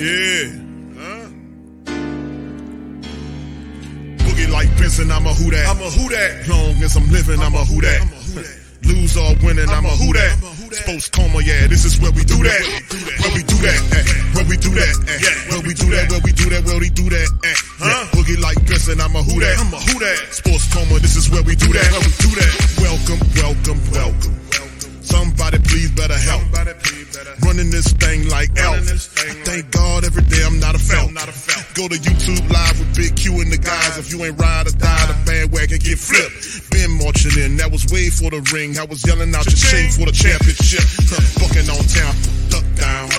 Yeah. Huh? Boogie like Benson, I'm a who that. I'm a who that. Long as I'm living, I'm a who that. Lose or winning, I'm a who that. Sports coma, yeah, this is where we do that. Where we do that, eh. where we do that, eh. where we do that, where we do that, where we do that. eh. Yeah. Boogie like Benson, I'm a who that. I'm a who that. Sports coma, this is where we do that. Where we do that. Welcome, welcome, welcome. Somebody please better help. Running this thing like elf. I thank God every day I'm not a felt. Go to YouTube live with Big Q and the guys. If you ain't ride or die, the bandwagon get flipped. Been marching in, that was way for the ring. I was yelling out your chain for the championship. Bucking on town, duck down.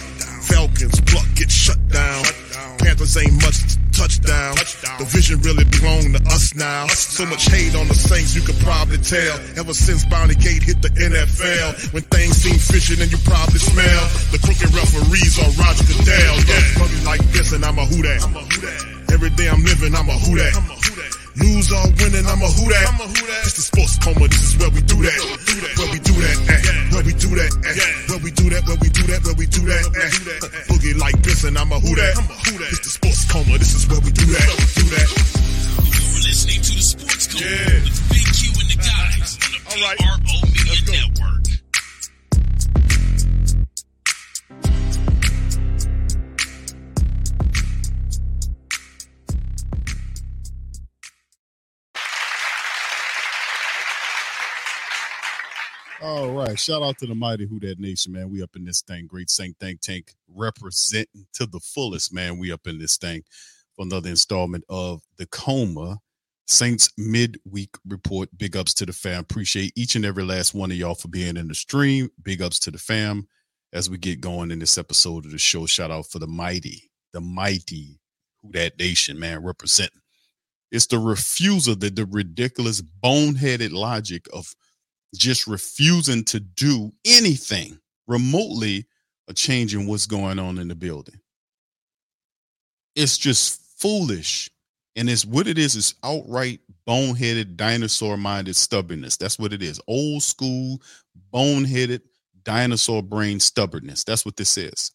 Falcons pluck get shut down. Panthers ain't much touchdown. The vision really belong to us now. So much hate on the Saints, you could probably tell. Ever since Bounty Gate hit the NFL, when things seem fishy, then you probably smell the crooked referees are Roger Goodell. Yeah, funny like this, and I'm a who that. Every day I'm living, I'm a who that. Lose or winning, I'm a who that. It's the sports coma, this is where we do that. Where we do that, eh. Where we do that, eh. Where we do that, where we do that, where we do that, eh. Boogie like this, and I'm a who that. I'm a who that. It's the sports coma, this is where we do that. Do that. You're listening to the Sports Coma Yeah. with Big Q and the guys on the All right. PRO Media Network. All right. Shout out to the mighty Who That Nation, man. We up in this thing. Great Saint Think Tank representing to the fullest, man. We up in this thing for another installment of the Coma Saints midweek report. Big ups to the fam. Appreciate each and every last one of y'all for being in the stream. Big ups to the fam as we get going in this episode of the show. Shout out for the mighty, the mighty Who That Nation, man, representing. It's the refusal, the, the ridiculous, boneheaded logic of just refusing to do anything remotely in what's going on in the building. It's just foolish. And it's what it is is outright boneheaded, dinosaur minded stubbornness. That's what it is. Old school, boneheaded, dinosaur brain stubbornness. That's what this is.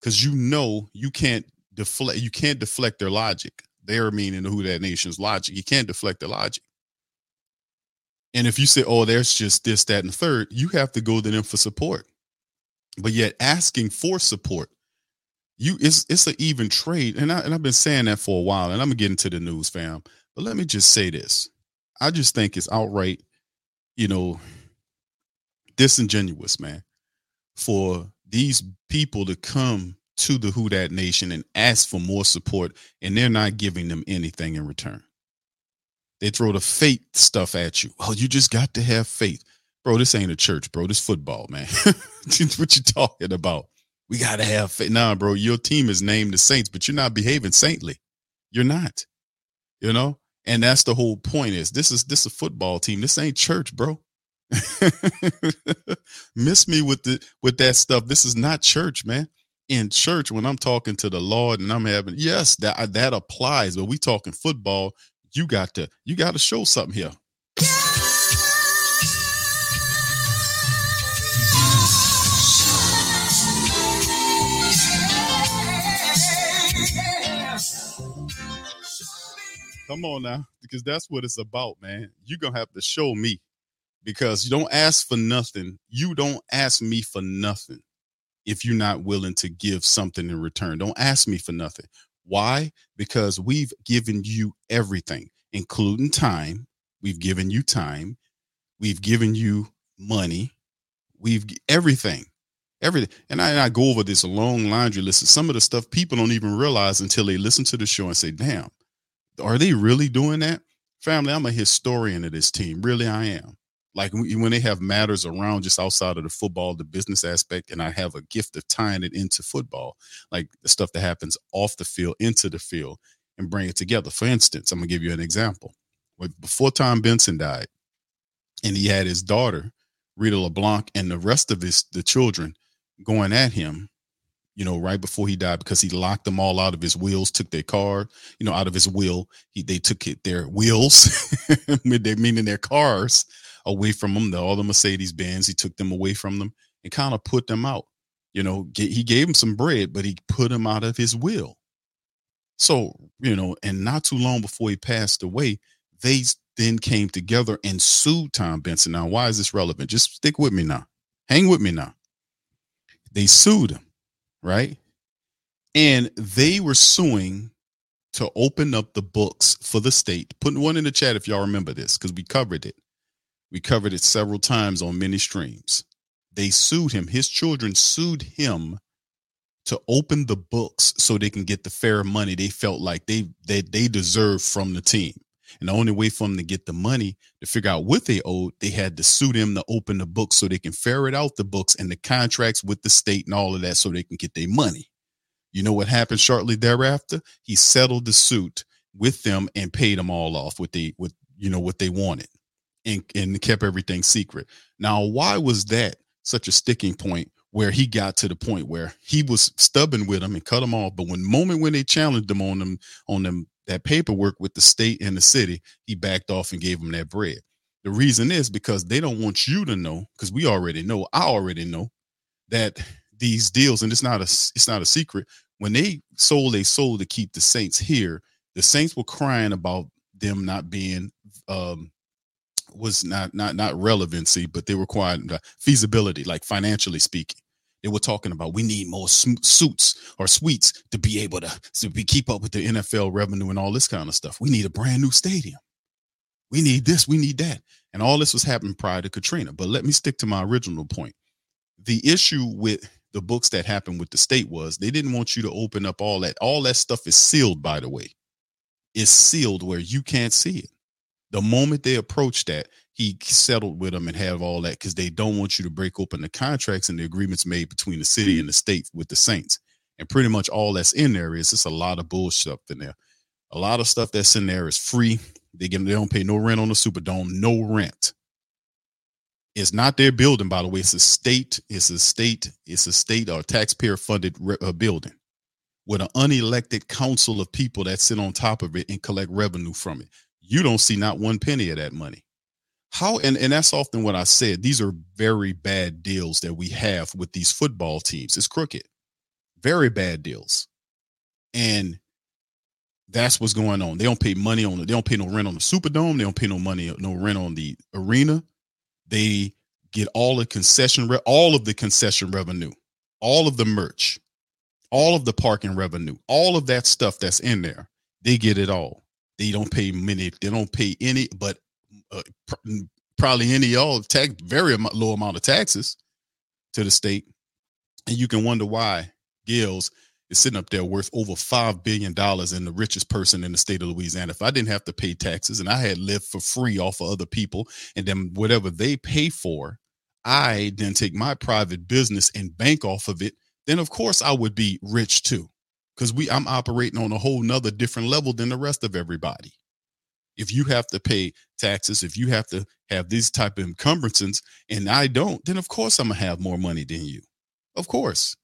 Because you know you can't deflect, you can't deflect their logic. They're meaning who that nation's logic. You can't deflect the logic. And if you say, oh, there's just this, that, and third, you have to go to them for support. But yet asking for support, you it's it's an even trade. And, I, and I've been saying that for a while, and I'm gonna get into the news, fam. But let me just say this. I just think it's outright, you know, disingenuous, man, for these people to come to the Who That Nation and ask for more support, and they're not giving them anything in return. They throw the faith stuff at you. Oh, you just got to have faith. Bro, this ain't a church, bro. This football, man. what you talking about? We got to have faith. Nah, bro, your team is named the Saints, but you're not behaving saintly. You're not. You know? And that's the whole point is this is this is a football team. This ain't church, bro. Miss me with the with that stuff. This is not church, man. In church, when I'm talking to the Lord and I'm having yes, that that applies. But we talking football, you got to you got to show something here. Come on now, because that's what it's about, man. You're gonna have to show me because you don't ask for nothing. You don't ask me for nothing if you're not willing to give something in return. Don't ask me for nothing. Why? Because we've given you everything, including time. We've given you time. We've given you money. We've everything, everything. And I, and I go over this long laundry list of some of the stuff people don't even realize until they listen to the show and say, damn, are they really doing that? Family, I'm a historian of this team. Really, I am. Like when they have matters around just outside of the football, the business aspect, and I have a gift of tying it into football, like the stuff that happens off the field into the field and bring it together. For instance, I'm gonna give you an example. Before Tom Benson died, and he had his daughter, Rita LeBlanc, and the rest of his the children going at him, you know, right before he died because he locked them all out of his wheels, took their car, you know, out of his wheel. He they took it their wheels, they meaning their cars away from them. The, all the Mercedes Benz, he took them away from them and kind of put them out. You know, ga- he gave him some bread, but he put them out of his will. So, you know, and not too long before he passed away, they then came together and sued Tom Benson. Now, why is this relevant? Just stick with me now. Hang with me now. They sued him, right? And they were suing to open up the books for the state. Put one in the chat if y'all remember this, because we covered it. We covered it several times on many streams. They sued him. His children sued him to open the books so they can get the fair money they felt like they they they deserved from the team. And the only way for them to get the money to figure out what they owed, they had to sue them to open the books so they can ferret out the books and the contracts with the state and all of that so they can get their money. You know what happened shortly thereafter? He settled the suit with them and paid them all off what they with you know what they wanted and, and kept everything secret. Now, why was that such a sticking point where he got to the point where he was stubborn with them and cut them off? But when moment when they challenged him on them on them that paperwork with the state and the city, he backed off and gave them that bread. The reason is because they don't want you to know, because we already know, I already know that these deals, and it's not a it's not a secret. When they sold they sold to keep the Saints here, the Saints were crying about them not being um was not not not relevancy, but they required uh, feasibility, like financially speaking. They were talking about we need more suits or suites to be able to, to be keep up with the NFL revenue and all this kind of stuff. We need a brand new stadium. We need this. We need that. And all this was happening prior to Katrina. But let me stick to my original point. The issue with the books that happened with the state was they didn't want you to open up all that. All that stuff is sealed, by the way. It's sealed where you can't see it. The moment they approached that, he settled with them and have all that because they don't want you to break open the contracts and the agreements made between the city and the state with the Saints. And pretty much all that's in there is just a lot of bullshit up in there. A lot of stuff that's in there is free. They get they don't pay no rent on the Superdome, no rent. It's not their building, by the way. It's a state. It's a state. It's a state or taxpayer funded re- uh, building with an unelected council of people that sit on top of it and collect revenue from it. You don't see not one penny of that money. How and, and that's often what I said. These are very bad deals that we have with these football teams. It's crooked. Very bad deals. And that's what's going on. They don't pay money on it. They don't pay no rent on the Superdome. They don't pay no money, no rent on the arena. They get all the concession, re- all of the concession revenue, all of the merch, all of the parking revenue, all of that stuff that's in there. They get it all. They don't pay many. They don't pay any, but uh, pr- probably any of all tax, very low amount of taxes to the state. And you can wonder why Gills is sitting up there worth over five billion dollars and the richest person in the state of Louisiana. If I didn't have to pay taxes and I had lived for free off of other people, and then whatever they pay for, I then take my private business and bank off of it, then of course I would be rich too. Because we I'm operating on a whole nother different level than the rest of everybody. If you have to pay taxes, if you have to have these type of encumbrances, and I don't, then of course I'm gonna have more money than you. Of course.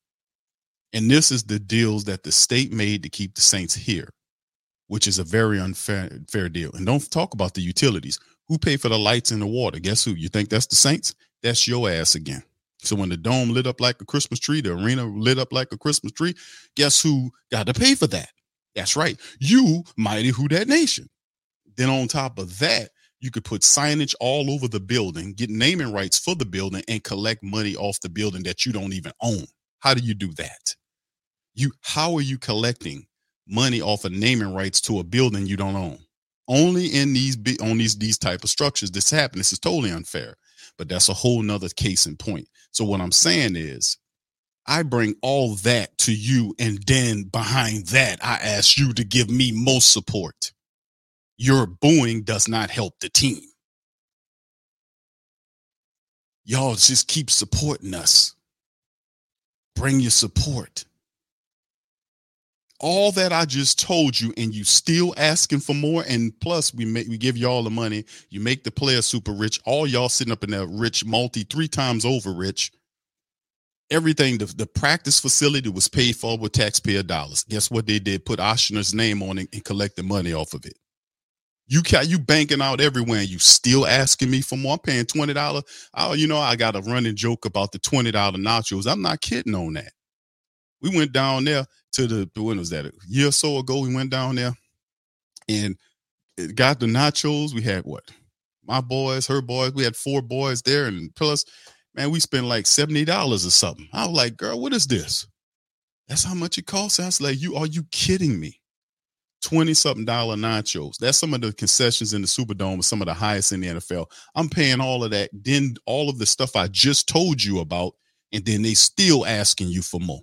And this is the deals that the state made to keep the Saints here, which is a very unfair fair deal. And don't talk about the utilities. Who pay for the lights and the water? Guess who? You think that's the Saints? That's your ass again. So when the dome lit up like a Christmas tree, the arena lit up like a Christmas tree, guess who got to pay for that? That's right. You, mighty who that nation. Then on top of that, you could put signage all over the building, get naming rights for the building, and collect money off the building that you don't even own. How do you do that? You how are you collecting money off of naming rights to a building you don't own? Only in these on these these type of structures this happen. This is totally unfair. But that's a whole nother case in point. So what I'm saying is I bring all that to you, and then behind that, I ask you to give me most support. Your booing does not help the team. Y'all just keep supporting us. Bring your support. All that I just told you, and you still asking for more. And plus, we make we give y'all the money. You make the player super rich. All y'all sitting up in that rich multi three times over rich. Everything the, the practice facility was paid for with taxpayer dollars. Guess what they did? Put Ochsner's name on it and collect the money off of it. You you banking out everywhere, and you still asking me for more. I'm paying twenty dollars. Oh, you know, I got a running joke about the twenty dollar nachos. I'm not kidding on that. We went down there to the when was that a year or so ago? We went down there and got the nachos. We had what? My boys, her boys. We had four boys there, and plus, man, we spent like seventy dollars or something. I was like, girl, what is this? That's how much it costs. I was like, you are you kidding me? 20 something dollar nachos. That's some of the concessions in the Superdome, some of the highest in the NFL. I'm paying all of that. Then all of the stuff I just told you about, and then they still asking you for more.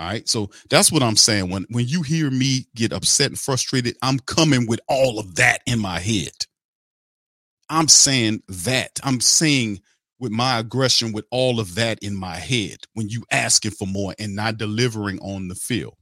All right. So that's what I'm saying. When when you hear me get upset and frustrated, I'm coming with all of that in my head. I'm saying that. I'm saying with my aggression with all of that in my head when you asking for more and not delivering on the field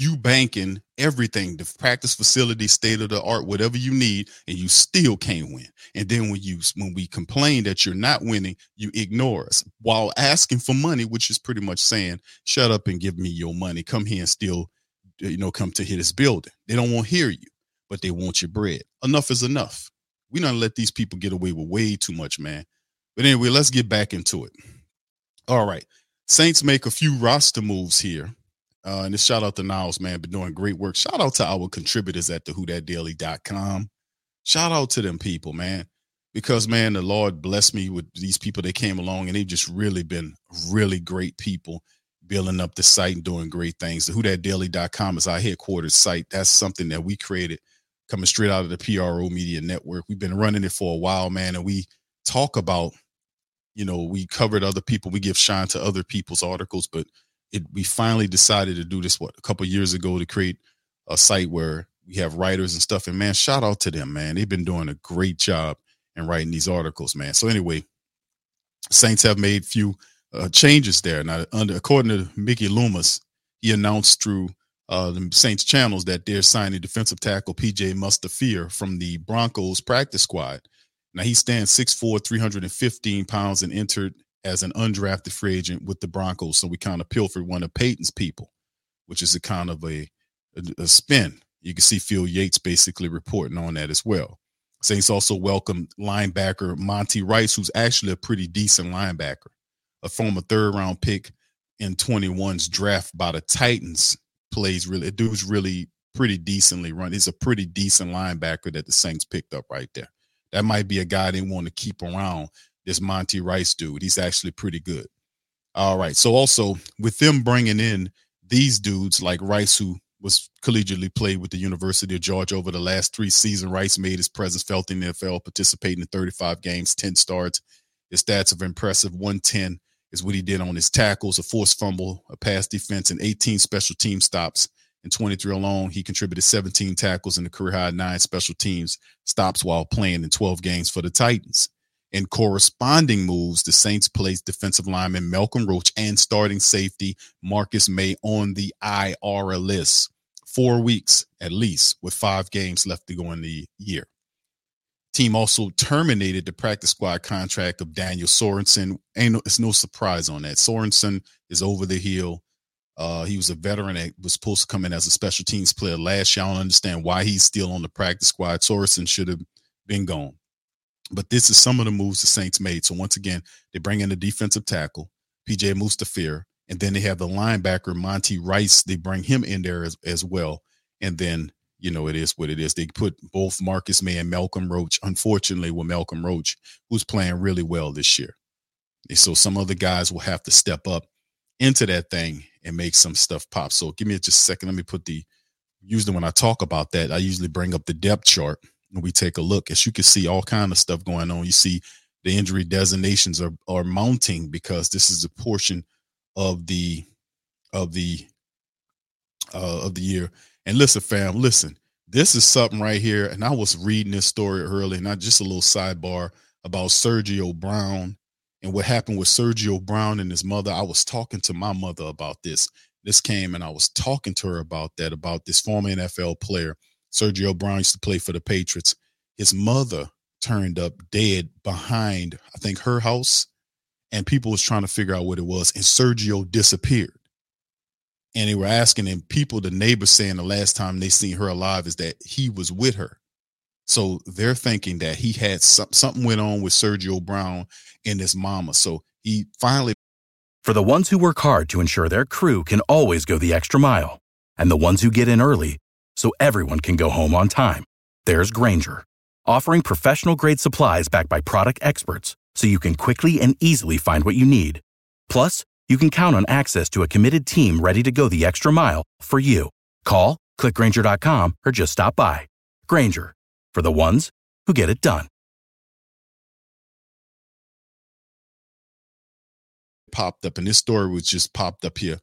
you banking everything, the practice facility, state of the art, whatever you need, and you still can't win. And then when you when we complain that you're not winning, you ignore us while asking for money, which is pretty much saying, shut up and give me your money. Come here and still, you know, come to hit this building. They don't want to hear you, but they want your bread. Enough is enough. We don't let these people get away with way too much, man. But anyway, let's get back into it. All right. Saints make a few roster moves here uh, and this shout out to Niles, man, been doing great work. Shout out to our contributors at the whothatdaily.com. Shout out to them people, man. Because man, the Lord blessed me with these people that came along and they've just really been really great people building up the site and doing great things. The whothatdaily.com is our headquarters site. That's something that we created coming straight out of the PRO Media Network. We've been running it for a while, man, and we talk about, you know, we covered other people, we give shine to other people's articles, but it we finally decided to do this what a couple years ago to create a site where we have writers and stuff. And man, shout out to them, man. They've been doing a great job in writing these articles, man. So anyway, Saints have made few uh, changes there. Now, under according to Mickey Loomis, he announced through uh, the Saints channels that they're signing defensive tackle PJ Mustipher from the Broncos practice squad. Now he stands 6'4, 315 pounds and entered as an undrafted free agent with the Broncos. So we kind of pilfered one of Peyton's people, which is a kind of a, a, a spin. You can see Phil Yates basically reporting on that as well. Saints also welcome linebacker Monty Rice, who's actually a pretty decent linebacker, a former third round pick in 21's draft by the Titans. Plays really, dude's really pretty decently run. He's a pretty decent linebacker that the Saints picked up right there. That might be a guy they want to keep around this Monty Rice dude. He's actually pretty good. All right. So also with them bringing in these dudes like Rice, who was collegiately played with the University of Georgia over the last three seasons, Rice made his presence felt in the NFL, participating in 35 games, 10 starts. His stats are impressive. 110 is what he did on his tackles, a forced fumble, a pass defense, and 18 special team stops. In 23 alone, he contributed 17 tackles and a career high nine special teams stops while playing in 12 games for the Titans. In corresponding moves, the Saints placed defensive lineman Malcolm Roach and starting safety Marcus Maye on the IR list. Four weeks at least, with five games left to go in the year. Team also terminated the practice squad contract of Daniel Sorensen. Ain't no, it's no surprise on that. Sorensen is over the hill. Uh, he was a veteran that was supposed to come in as a special teams player last year. I don't understand why he's still on the practice squad. Sorensen should have been gone. But this is some of the moves the Saints made. So once again, they bring in a defensive tackle, PJ Mustipher, and then they have the linebacker Monty Rice. They bring him in there as, as well. And then, you know, it is what it is. They put both Marcus Maye and Malcolm Roach, unfortunately, with Malcolm Roach, who's playing really well this year. And so some other guys will have to step up into that thing and make some stuff pop. So give me just a second. Let me put the usually when I talk about that, I usually bring up the depth chart we take a look, as you can see all kind of stuff going on. You see the injury designations are are mounting because this is a portion of the of the uh, of the year. And listen, fam, listen, this is something right here. And I was reading this story earlier, not just a little sidebar. about Sergio Brown and what happened with Sergio Brown and his mother. I was talking to my mother about this. This came and I was talking to her about that, about this former NFL player. Sergio Brown used to play for the Patriots. His mother turned up dead behind, I think, her house, and people was trying to figure out what it was, and Sergio disappeared. And they were asking, and people, the neighbors saying the last time they seen her alive is that he was with her. So they're thinking that he had some, something went on with Sergio Brown and his mama. So he finally. For the ones who work hard to ensure their crew can always go the extra mile, and the ones who get in early so everyone can go home on time, there's Grainger, offering professional grade supplies backed by product experts so you can quickly and easily find what you need. Plus, you can count on access to a committed team ready to go the extra mile for you. Call, clickgrainger.com, or just stop by. Grainger, for the ones who get it done. popped up, and this story was just popped up here.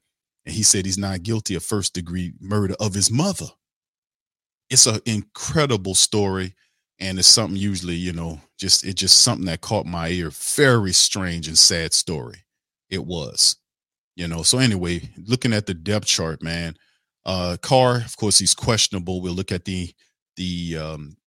And he said he's not guilty of first degree murder of his mother. It's an incredible story. And it's something usually, you know, just it's just something that caught my ear. Very strange and sad story. It was, you know. So anyway, looking at the depth chart, man. Uh Carr, of course, he's questionable. We'll look at the the um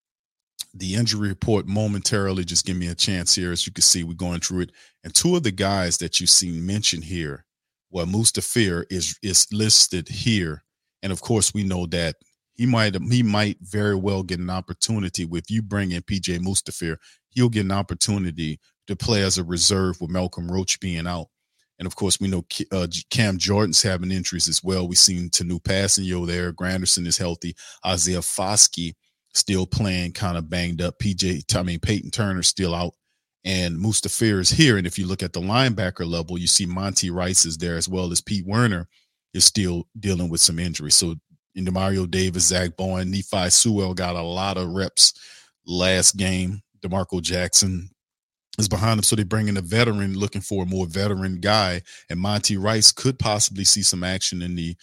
the injury report momentarily. Just give me a chance here. As you can see, we're going through it. And two of the guys that you've seen mentioned here, well, Mustipher is is listed here. And of course, we know that he might he might very well get an opportunity if you bring in PJ Mustipher, he'll get an opportunity to play as a reserve with Malcolm Roach being out. And of course, we know uh, Cam Jordan's having injuries as well. We've seen Tanoh Kpassagnon there. Granderson is healthy. Isaiah Foskey still playing kind of banged up. PJ, I mean, Peyton Turner still out. And Mustipher is here. And if you look at the linebacker level, you see Monty Rice is there as well as Pete Werner is still dealing with some injuries. So in Demario Davis, Zack Baun, Nephi Sewell got a lot of reps last game. D'Marco Jackson is behind him. So they bring in a veteran looking for a more veteran guy. And Monty Rice could possibly see some action in the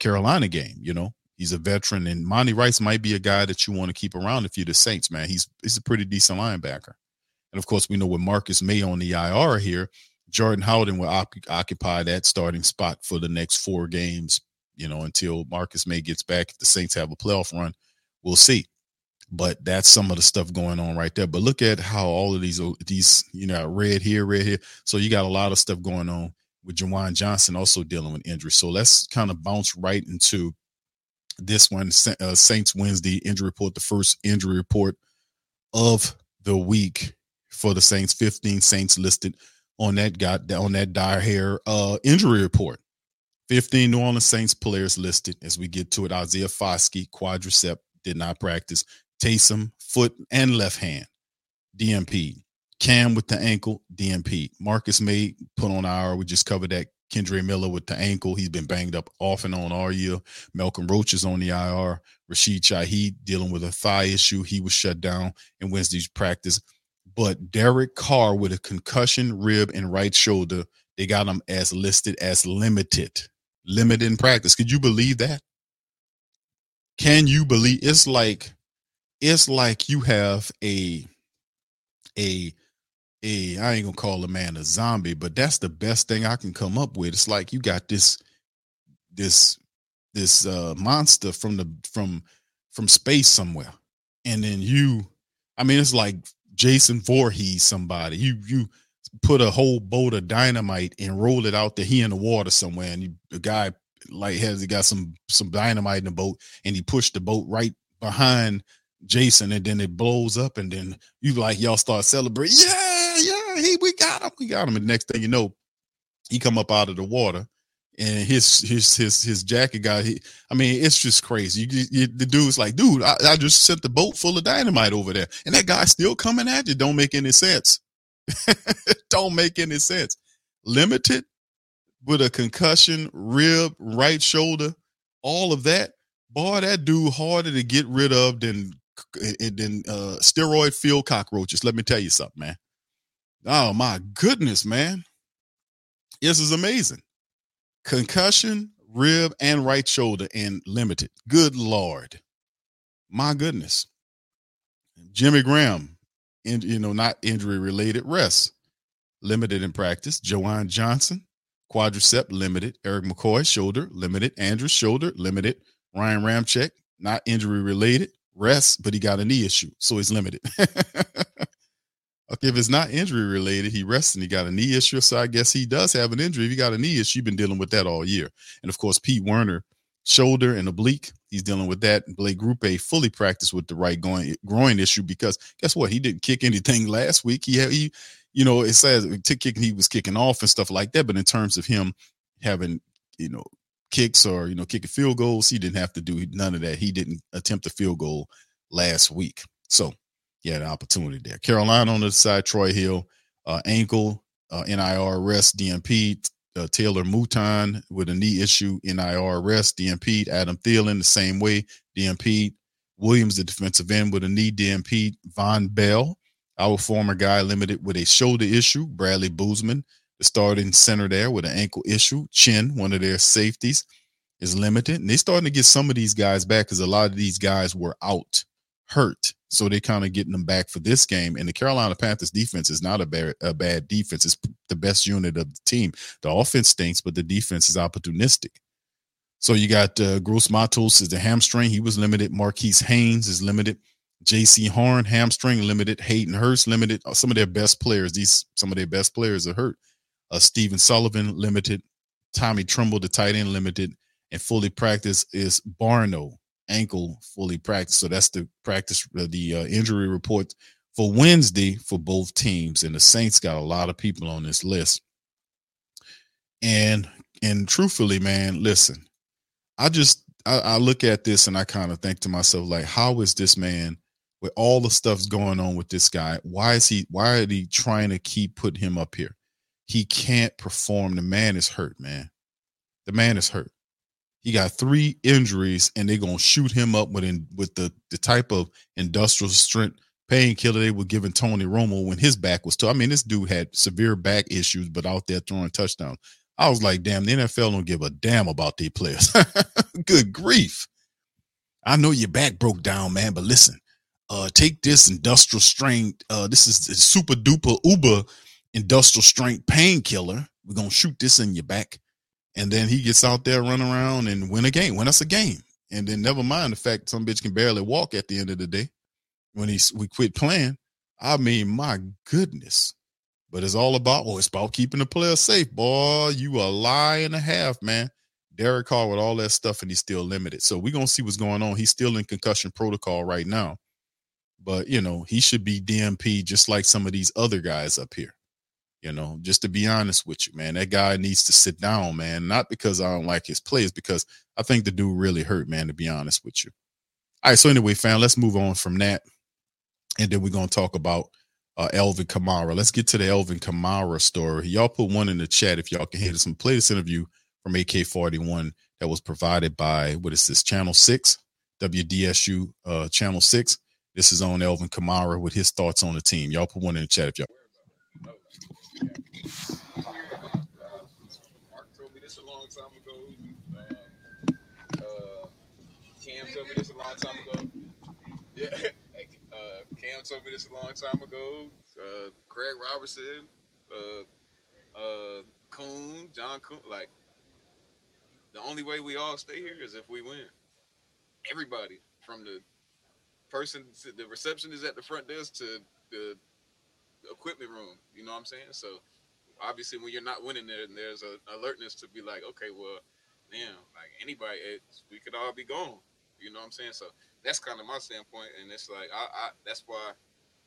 Carolina game, you know. He's a veteran, and Monty Rice might be a guy that you want to keep around if you're the Saints, man. He's he's a pretty decent linebacker. And of course, we know with Marcus Maye on the IR here, Jordan Howden will op- occupy that starting spot for the next four games, you know, until Marcus Maye gets back. If the Saints have a playoff run, we'll see. But that's some of the stuff going on right there. But look at how all of these, these, you know, red here, red here. So you got a lot of stuff going on with Juwan Johnson also dealing with injury. So let's kind of bounce right into this one, uh, Saints Wednesday injury report, the first injury report of the week for the Saints. 15 Saints listed on that got on that dire hair uh, injury report. 15 New Orleans Saints players listed as we get to it. Isaiah Foskey, quadricep, did not practice. Taysom, foot and left hand, DNP. Cam with the ankle, DNP. Marcus Maye put on our, we just covered that Kendre Miller with the ankle. He's been banged up off and on all year. Malcolm Roach is on the IR. Rashid Shaheed dealing with a thigh issue. He was shut down in Wednesday's practice. But Derek Carr with a concussion, rib, and right shoulder, they got him as listed as limited, limited in practice. Could you believe that? Can you believe it's like it's like you have a a a I ain't gonna call a man a zombie, but that's the best thing I can come up with. It's like you got this this this uh monster from the from from space somewhere. And then you I mean it's like Jason Voorhees somebody. You you put a whole boat of dynamite and roll it out there he in the water somewhere and you, the guy like has he got some some dynamite in the boat and he pushed the boat right behind Jason and then it blows up and then you like y'all start celebrating. Yeah, yeah, he we got him, we got him. And next thing you know, he come up out of the water, and his his his his jacket got. He, I mean, it's just crazy. You, you, the dude's like, dude, I, I just sent the boat full of dynamite over there, and that guy's still coming at you. Don't make any sense. Don't make any sense. Limited with a concussion, rib, right shoulder, all of that. Boy, that dude harder to get rid of than than uh, steroid field cockroaches. Let me tell you something, man. Oh my goodness, man. This is amazing. Concussion, rib, and right shoulder, and limited. Good Lord. My goodness. Jimmy Graham in, you know, not injury related, rest limited in practice. Juwan Johnson, quadricep limited. Erik McCoy, shoulder limited. Andrus, shoulder limited. Ryan Ramczyk, not injury related, rest, but he got a knee issue, so he's limited. okay, if it's not injury related, he rests and he got a knee issue, so I guess he does have an injury. If he got a knee issue, you've been dealing with that all year. And of course, Pete Werner, shoulder and oblique. He's dealing with that. Blake Grupe fully practiced with the right groin, groin issue because guess what? He didn't kick anything last week. He had, he, you know, it says tick kicking, he was kicking off and stuff like that. But in terms of him having, you know, kicks or, you know, kicking field goals, he didn't have to do none of that. He didn't attempt a field goal last week. So he had an opportunity there. Carolina on the side, Troy Hill, uh, ankle, uh, NIR rest, DNP, uh, Taylor Moton with a knee issue, NIR arrest, DNP. Adam Thielen the same way, DNP. Williams, the defensive end with a knee DNP. Vonn Bell, our former guy, limited with a shoulder issue. Bradley Bozeman, the starting center there with an ankle issue. Chinn, one of their safeties, is limited. And they're starting to get some of these guys back because a lot of these guys were out hurt. So they're kind of getting them back for this game. And the Carolina Panthers defense is not a bad, a bad defense. It's the best unit of the team. The offense stinks, but the defense is opportunistic. So you got uh, Gross Matos is the hamstring. He was limited. Marquis Haynes is limited. Jaycee Horn hamstring limited. Hayden Hurst limited. Uh, some of their best players. These some of their best players are hurt. Uh, Stephen Sullivan limited. Tommy Tremble, the tight end, limited. And fully practiced is Barno ankle fully practiced. So that's the practice, the uh, injury report for Wednesday for both teams. And the Saints got a lot of people on this list. And and truthfully, man, listen, I just I, I look at this and I kind of think to myself, like, how is this man with all the stuff's going on with this guy? Why is he why are they trying to keep putting him up here? He can't perform. The man is hurt, man. The man is hurt. He got three injuries, and they're gonna shoot him up with in, with the the type of industrial strength painkiller they were giving Tony Romo when his back was tough. I mean, this dude had severe back issues, but out there throwing touchdowns. I was like, damn, the NFL don't give a damn about their players. Good grief. I know your back broke down, man, but listen, uh, take this industrial strength. Uh, this is super duper uber industrial strength painkiller. We're gonna shoot this in your back and then he gets out there, run around, and win a game, win us a game. And then never mind the fact some bitch can barely walk at the end of the day when he's we quit playing. I mean, my goodness. But it's all about, oh, it's about keeping the player safe, boy. You a lie and a half, man. Derek Carr with all that stuff, and he's still limited. So we're gonna see what's going on. He's still in concussion protocol right now. But you know, he should be DNP just like some of these other guys up here. You know, just to be honest with you, man, that guy needs to sit down, man. Not because I don't like his plays, because I think the dude really hurt, man, to be honest with you. All right, so anyway, fam, let's move on from that. And then we're going to talk about uh, Alvin Kamara. Let's get to the Alvin Kamara story. Y'all put one in the chat if y'all can hear this. And play this interview from AK 41 that was provided by, what is this, Channel 6, WDSU uh, Channel 6. This is on Alvin Kamara with his thoughts on the team. Y'all put one in the chat if y'all. Mark told me this a long time ago. Uh, Cam told me this a long time ago. Yeah, uh, Cam told me this a long time ago. Uh, Craig Robertson, uh, uh, Kuhn, John Kuhn. Like, the only way we all stay here is if we win. Everybody, from the person, the receptionist at the front desk to the equipment room. You know what I'm saying? So obviously, when you're not winning, there and there's a alertness to be like, okay, well, damn, like anybody, we could all be gone. You know what I'm saying? So that's kind of my standpoint, and it's like I, I that's why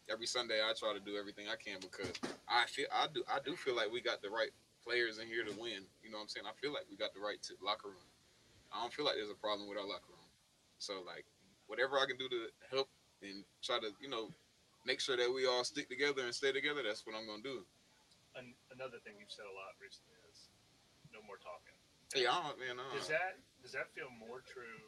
every Sunday I try to do everything I can because I feel I do I do feel like we got the right players in here to win. You know what I'm saying? I feel like we got the right to locker room. I don't feel like there's a problem with our locker room. So like whatever I can do to help and try to you know make sure that we all stick together and stay together. That's what I'm gonna do. An- another thing you've said a lot recently is no more talking. Yeah, I don't, man. Uh, Does that does that feel more true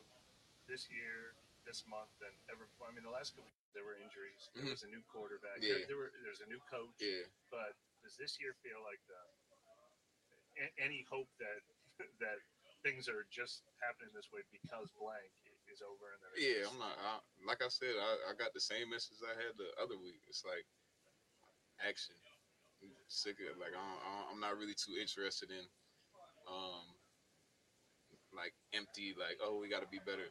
this year, this month than ever before? I mean, the last couple years, there were injuries. There Mhm. was a new quarterback. Yeah. There, there were there's a new coach. yeah, But does this year feel like the any hope that that things are just happening this way because blank is over and yeah. I'm not. I, like I said, I, I got the same message I had the other week. It's like action. I'm sick of like I, i'm not really too interested in um like empty like oh we got to be better.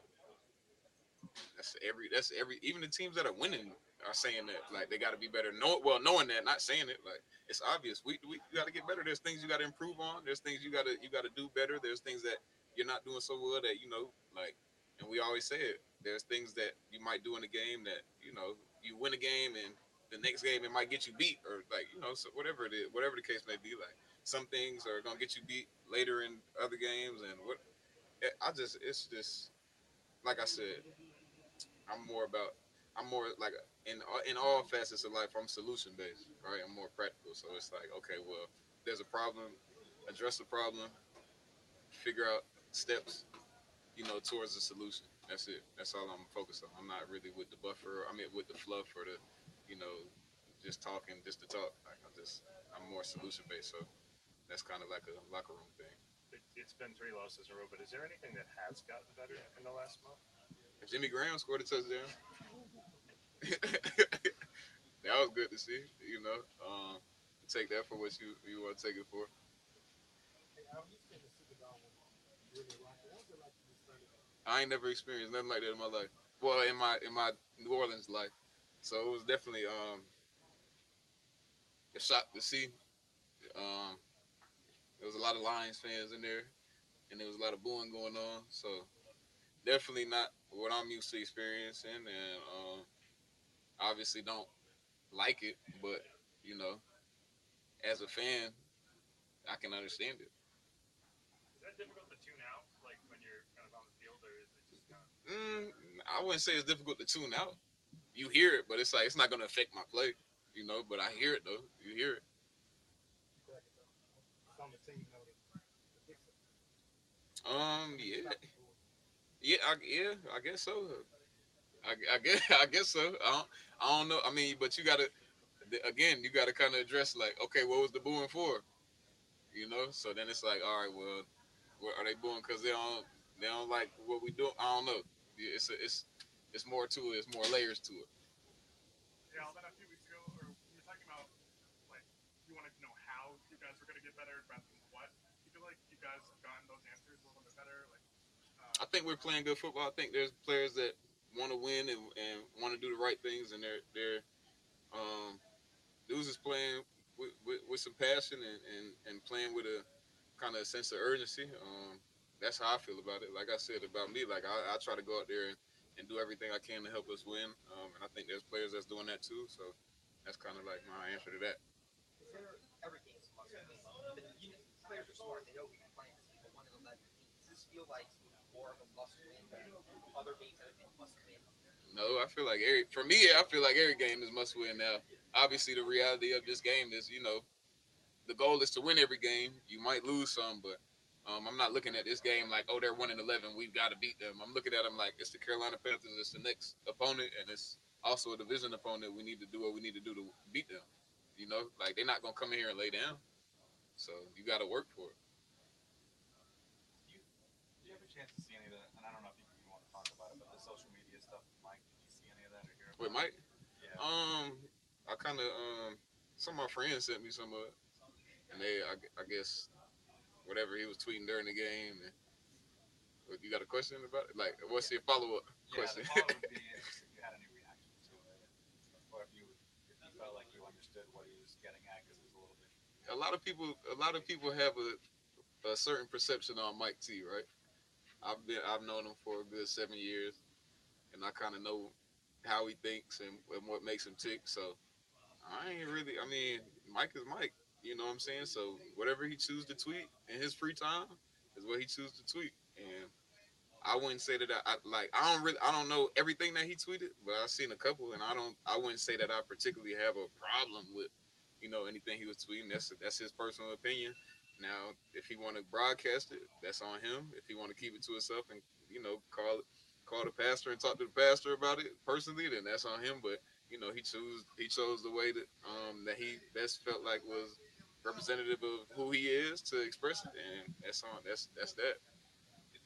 That's every that's every even the teams that are winning are saying that like they got to be better. Know well knowing that not saying it like it's obvious we we you got to get better. There's things you got to improve on. There's things you got to you got to do better. There's things that you're not doing so well that you know like and we always say it. There's things that you might do in a game that you know you win a game and the next game it might get you beat or like you know so whatever it is whatever the case may be like some things are gonna get you beat later in other games and what eh, I just it's just like I said I'm more about I'm more like in in all facets of life I'm solution based right I'm more practical so it's like okay well there's a problem address the problem figure out steps you know towards the solution that's it that's all I'm focused on I'm not really with the buffer I mean with the fluff or the you know just talking just to talk like I'm just I'm more solution based so that's kind of like a locker room thing It, it's been three losses in a row, but is there anything that has gotten better in the last month? If Jimmy Graham scored a touchdown, that was good to see. You know, um, take that for what you you want to take it for. I ain't never experienced nothing like that in my life. Well, in my in my New Orleans life, so it was definitely um a shock to see. Um, there was a lot of Lions fans in there, and there was a lot of booing going on. So definitely not what I'm used to experiencing, and um, obviously don't like it. But you know, as a fan, I can understand it. Is that difficult to tune out, like when you're kind of on the field, or is it just kind of? Mm, I wouldn't say it's difficult to tune out. You hear it, but it's like it's not going to affect my play, you know. But I hear it though. You hear it. Um, yeah, yeah, I, yeah, I guess so. I, I guess, I guess so. I don't, I don't know. I mean, but you gotta, again, you gotta kind of address like, okay, what was the booing for? You know. So then it's like, all right, well, what, are they booing because they don't, they don't like what we do? I don't know. It's, a, it's, it's more to it. It's more layers to it. Yeah, then a few weeks ago, or you were talking about like you wanted to know how you guys were going to get better rather than what. You feel like you guys have gotten those answers a little bit better. Like, uh, I think we're playing good football. I think there's players that want to win and, and want to do the right things, and they're they're um, dudes is playing with, with, with some passion and, and, and playing with a kind of sense of urgency. Um, that's how I feel about it. Like I said about me, like I, I try to go out there and, and do everything I can to help us win, um, and I think there's players that's doing that too. So that's kind of like my answer to that. Is there every game is a must win? But you know, players are smart. They know we can play this game, one of the. Does this feel like more of a must win than other games that have been must win? No, I feel like every for me, I feel like every game is must win now. Obviously, the reality of this game is, you know, the goal is to win every game. You might lose some, but um, I'm not looking at this game like, oh, they're one and eleven. We've got to beat them. I'm looking at them like it's the Carolina Panthers. It's the next opponent, and it's also a division opponent. We need to do what we need to do to beat them. You know, like they're not gonna come in here and lay down. So you got to work for it. Do you, do you have a chance to see any of that? And I don't know if you want to talk about it, but the social media stuff, Mike, did you see any of that or hear Wait. Mike. Yeah. Um, I kind of um, some of my friends sent me some of it, and they, I, I guess, whatever he was tweeting during the game. And, you got a question about it? Like, what's your follow up yeah, question? the follow would be if you had any reaction to it, or if you if you felt like you understood what he was getting at because it was a little bit. a lot of people, a lot of people have a, a certain perception on Mike T. Right? I've been, I've known him for a good seven years, and I kind of know how he thinks and, and what makes him tick. So I ain't really. I mean, Mike is Mike. You know what I'm saying? So whatever he chooses to tweet in his free time is what he chooses to tweet, and I wouldn't say that I, I like. I don't really. I don't know everything that he tweeted, but I've seen a couple, and I don't. I wouldn't say that I particularly have a problem with, you know, anything he was tweeting. That's that's his personal opinion. Now, if he want to broadcast it, that's on him. If he want to keep it to himself and you know call it, call the pastor and talk to the pastor about it personally, then that's on him. But you know, he chose he chose the way that um that he best felt like was representative of who he is to express it, and that's on that's that's that. It,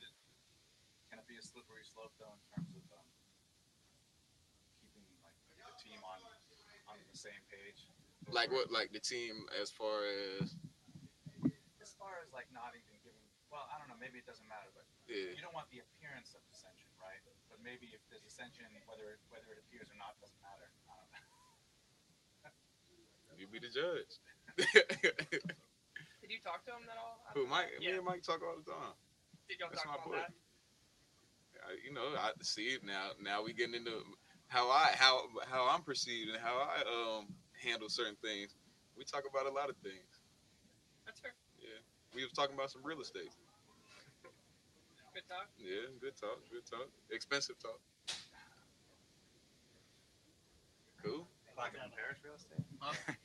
can it be a slippery slope though in terms of um, keeping like the, the team on on the same page? Like what? Like the team as far as As far as like not even giving, well, I don't know, maybe it doesn't matter, but yeah. you don't want the appearance of dissension, right? But maybe if there's dissension, whether it, whether it appears or not doesn't matter. I don't know. You be the judge. Did you talk to him at all? Who Mike? Me and Mike talk all the time. Did y'all That's talk my about boy. that? I- you know, I see it now. Now we getting into how I how how I'm perceived and how I um handle certain things. We talk about a lot of things. That's fair. Yeah, we was talking about some real estate. Good talk. Yeah, good talk, good talk, expensive talk. Cool. Platinum Parish real estate? Platinum